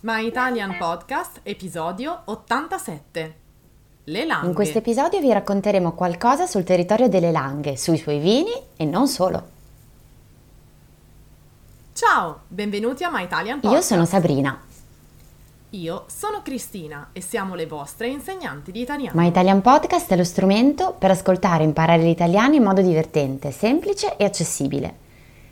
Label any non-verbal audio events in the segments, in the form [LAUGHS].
My Italian Podcast, episodio 87. Le Langhe. In questo episodio vi racconteremo qualcosa sul territorio delle Langhe, sui suoi vini e non solo. Ciao, benvenuti a My Italian Io Podcast. sono Sabrina. Io sono Cristina e siamo le vostre insegnanti di italiano. My Italian Podcast è lo strumento per ascoltare e imparare l'italiano in modo divertente, semplice e accessibile.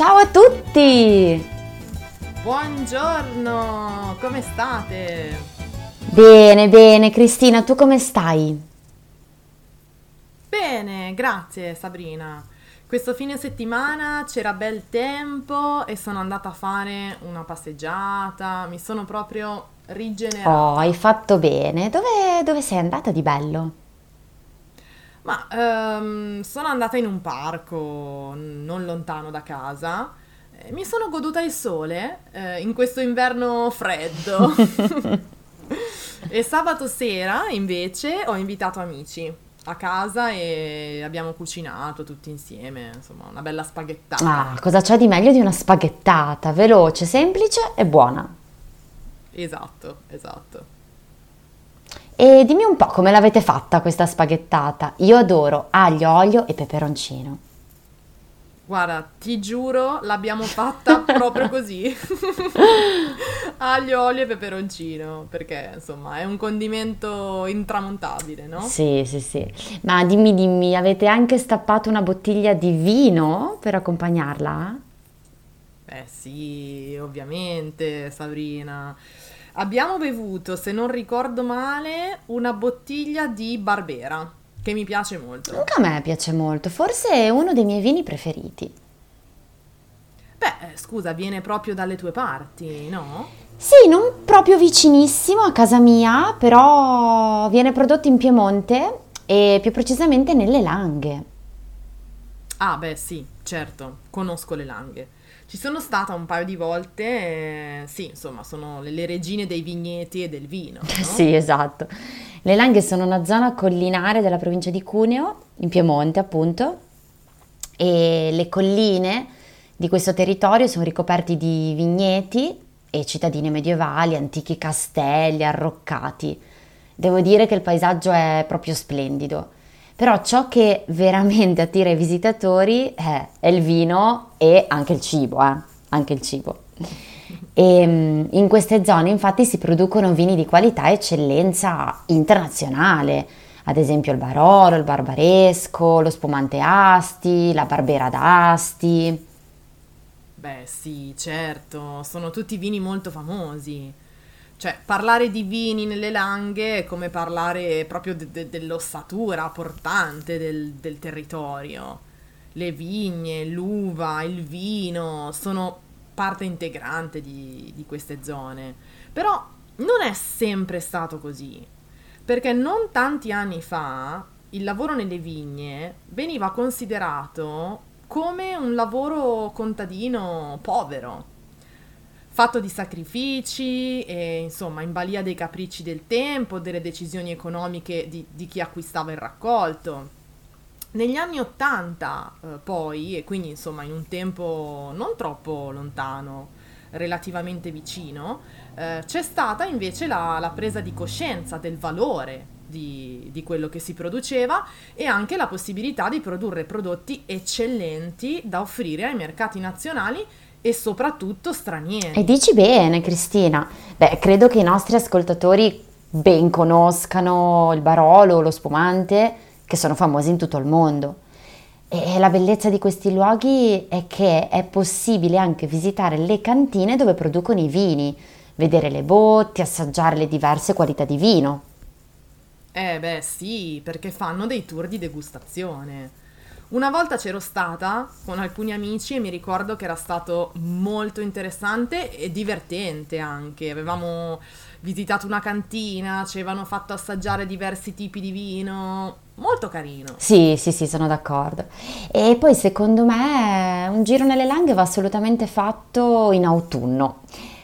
Ciao a tutti! Buongiorno! Come state? Bene, bene, Cristina, tu come stai? Bene, grazie Sabrina. Questo fine settimana c'era bel tempo e sono andata a fare una passeggiata, mi sono proprio rigenerata. Oh, hai fatto bene. Dove, dove sei andata di bello? Ma ehm, sono andata in un parco non lontano da casa. Mi sono goduta il sole eh, in questo inverno freddo. [LAUGHS] e sabato sera invece ho invitato amici a casa e abbiamo cucinato tutti insieme, insomma, una bella spaghettata. Ah, cosa c'è di meglio di una spaghettata? Veloce, semplice e buona. Esatto, esatto. E dimmi un po' come l'avete fatta questa spaghettata. Io adoro aglio, olio e peperoncino. Guarda, ti giuro, l'abbiamo fatta [LAUGHS] proprio così. [LAUGHS] Aglio, olio e peperoncino, perché insomma è un condimento intramontabile, no? Sì, sì, sì. Ma dimmi, dimmi, avete anche stappato una bottiglia di vino per accompagnarla? Eh sì, ovviamente, Sabrina. Abbiamo bevuto, se non ricordo male, una bottiglia di Barbera, che mi piace molto. Anche a me piace molto, forse è uno dei miei vini preferiti. Beh, eh, scusa, viene proprio dalle tue parti, no? Sì, non proprio vicinissimo a casa mia, però viene prodotto in Piemonte e più precisamente nelle Langhe. Ah, beh, sì, certo, conosco le Langhe. Ci sono stata un paio di volte, eh, sì, insomma, sono le, le regine dei vigneti e del vino, [LAUGHS] no? Sì, esatto. Le Langhe sono una zona collinare della provincia di Cuneo, in Piemonte appunto, e le colline di questo territorio sono ricoperti di vigneti e cittadine medievali, antichi castelli, arroccati. Devo dire che il paesaggio è proprio splendido. Però ciò che veramente attira i visitatori è, è il vino e anche il cibo, eh? Anche il cibo. E mm, in queste zone infatti si producono vini di qualità e eccellenza internazionale, ad esempio il Barolo, il Barbaresco, lo Spumante Asti, la Barbera d'Asti. Beh, sì, certo, sono tutti vini molto famosi. Cioè, parlare di vini nelle Langhe è come parlare proprio de- de- dell'ossatura portante del, del territorio. Le vigne, l'uva, il vino sono parte integrante di, di queste zone. Però non è sempre stato così, perché non tanti anni fa il lavoro nelle vigne veniva considerato come un lavoro contadino povero, fatto di sacrifici e insomma in balia dei capricci del tempo, delle decisioni economiche di, di chi acquistava il raccolto. Negli anni Ottanta eh, poi, e quindi insomma in un tempo non troppo lontano, relativamente vicino, eh, c'è stata invece la, la presa di coscienza del valore di, di quello che si produceva e anche la possibilità di produrre prodotti eccellenti da offrire ai mercati nazionali e soprattutto stranieri. E dici bene, Cristina. Beh, credo che i nostri ascoltatori ben conoscano il Barolo, lo spumante, che sono famosi in tutto il mondo. E la bellezza di questi luoghi è che è possibile anche visitare le cantine dove producono i vini, vedere le botti, assaggiare le diverse qualità di vino. Eh beh sì, perché fanno dei tour di degustazione. Una volta c'ero stata con alcuni amici e mi ricordo che era stato molto interessante e divertente anche. Avevamo visitato una cantina, ci avevano fatto assaggiare diversi tipi di vino, molto carino. Sì, sì, sì, sono d'accordo. E poi secondo me un giro nelle langhe va assolutamente fatto in autunno,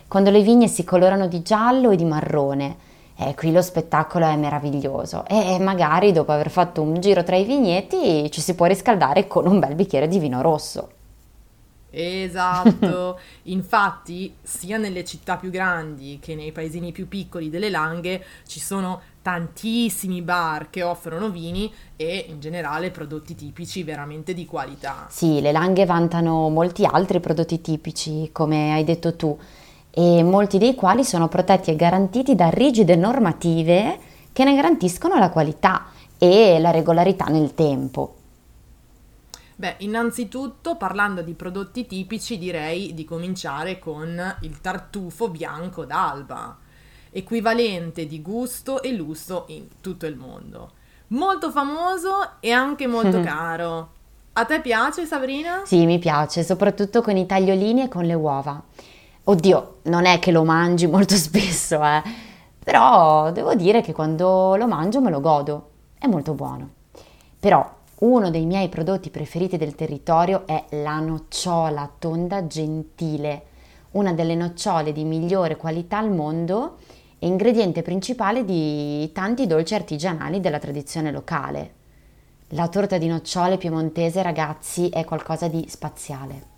quando le vigne si colorano di giallo e di marrone. E qui lo spettacolo è meraviglioso e magari dopo aver fatto un giro tra i vigneti ci si può riscaldare con un bel bicchiere di vino rosso. Esatto, [LAUGHS] infatti sia nelle città più grandi che nei paesini più piccoli delle Langhe ci sono tantissimi bar che offrono vini e in generale prodotti tipici veramente di qualità. Sì, le Langhe vantano molti altri prodotti tipici, come hai detto tu, e molti dei quali sono protetti e garantiti da rigide normative che ne garantiscono la qualità e la regolarità nel tempo. Beh, innanzitutto parlando di prodotti tipici direi di cominciare con il tartufo bianco d'alba, equivalente di gusto e lusso in tutto il mondo. Molto famoso e anche molto [LAUGHS] caro. A te piace Sabrina? Sì, mi piace, soprattutto con i tagliolini e con le uova. Oddio, non è che lo mangi [LAUGHS] molto spesso, eh. Però devo dire che quando lo mangio me lo godo. È molto buono. Però uno dei miei prodotti preferiti del territorio è la nocciola tonda gentile, una delle nocciole di migliore qualità al mondo e ingrediente principale di tanti dolci artigianali della tradizione locale. La torta di nocciole piemontese, ragazzi, è qualcosa di spaziale.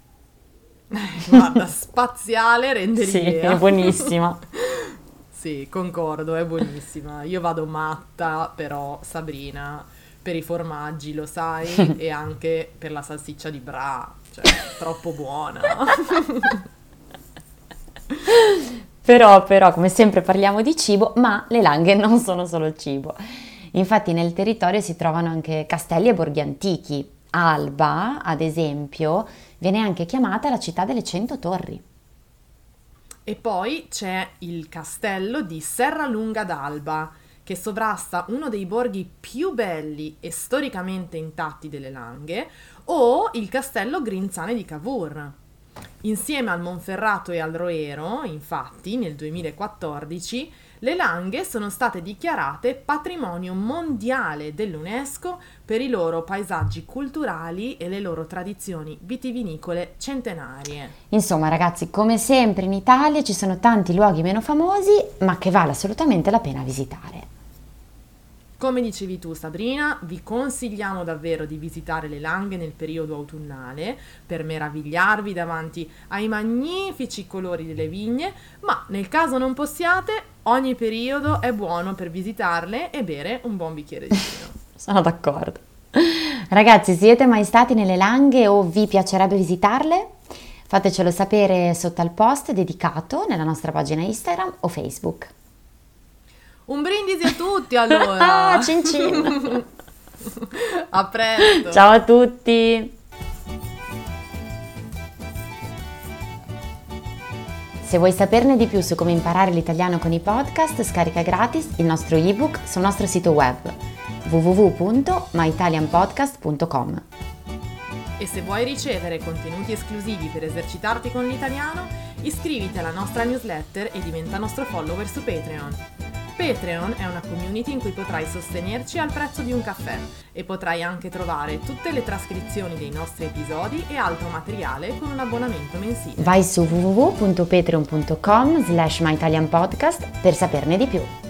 [LAUGHS] Guarda, spaziale rende Sì, l'idea. è buonissima. [LAUGHS] Sì, concordo, è buonissima. Io vado matta, però Sabrina, per i formaggi, lo sai, [LAUGHS] e anche per la salsiccia di Bra, cioè, troppo buona. Però, però, come sempre parliamo di cibo, ma le langhe non sono solo cibo. Infatti nel territorio si trovano anche castelli e borghi antichi. Alba, ad esempio, viene anche chiamata la città delle cento torri. E poi c'è il castello di Serralunga d'Alba, che sovrasta uno dei borghi più belli e storicamente intatti delle Langhe, o il castello Grinzane di Cavour. Insieme al Monferrato e al Roero, infatti, nel 2014, le Langhe sono state dichiarate patrimonio mondiale dell'UNESCO per i loro paesaggi culturali e le loro tradizioni vitivinicole centenarie. Insomma, ragazzi, come sempre in Italia ci sono tanti luoghi meno famosi, ma che vale assolutamente la pena visitare. Come dicevi tu Sabrina, vi consigliamo davvero di visitare le Langhe nel periodo autunnale per meravigliarvi davanti ai magnifici colori delle vigne, ma nel caso non possiate, ogni periodo è buono per visitarle e bere un buon bicchiere di vino. [LAUGHS] Sono d'accordo. Ragazzi, siete mai stati nelle Langhe o vi piacerebbe visitarle? Fatecelo sapere sotto al post dedicato nella nostra pagina Instagram o Facebook. Un brindisi a tutti allora! [LAUGHS] Ah, cin cin! a presto! Ciao a tutti! Se vuoi saperne di più su come imparare l'italiano con i podcast, scarica gratis il nostro ebook sul nostro sito web www.myitalianpodcast.com. E se vuoi ricevere contenuti esclusivi per esercitarti con l'italiano, iscriviti alla nostra newsletter e diventa nostro follower su Patreon. Patreon è una community in cui potrai sostenerci al prezzo di un caffè e potrai anche trovare tutte le trascrizioni dei nostri episodi e altro materiale con un abbonamento mensile. Vai su www.patreon.com slash myitalianpodcast per saperne di più.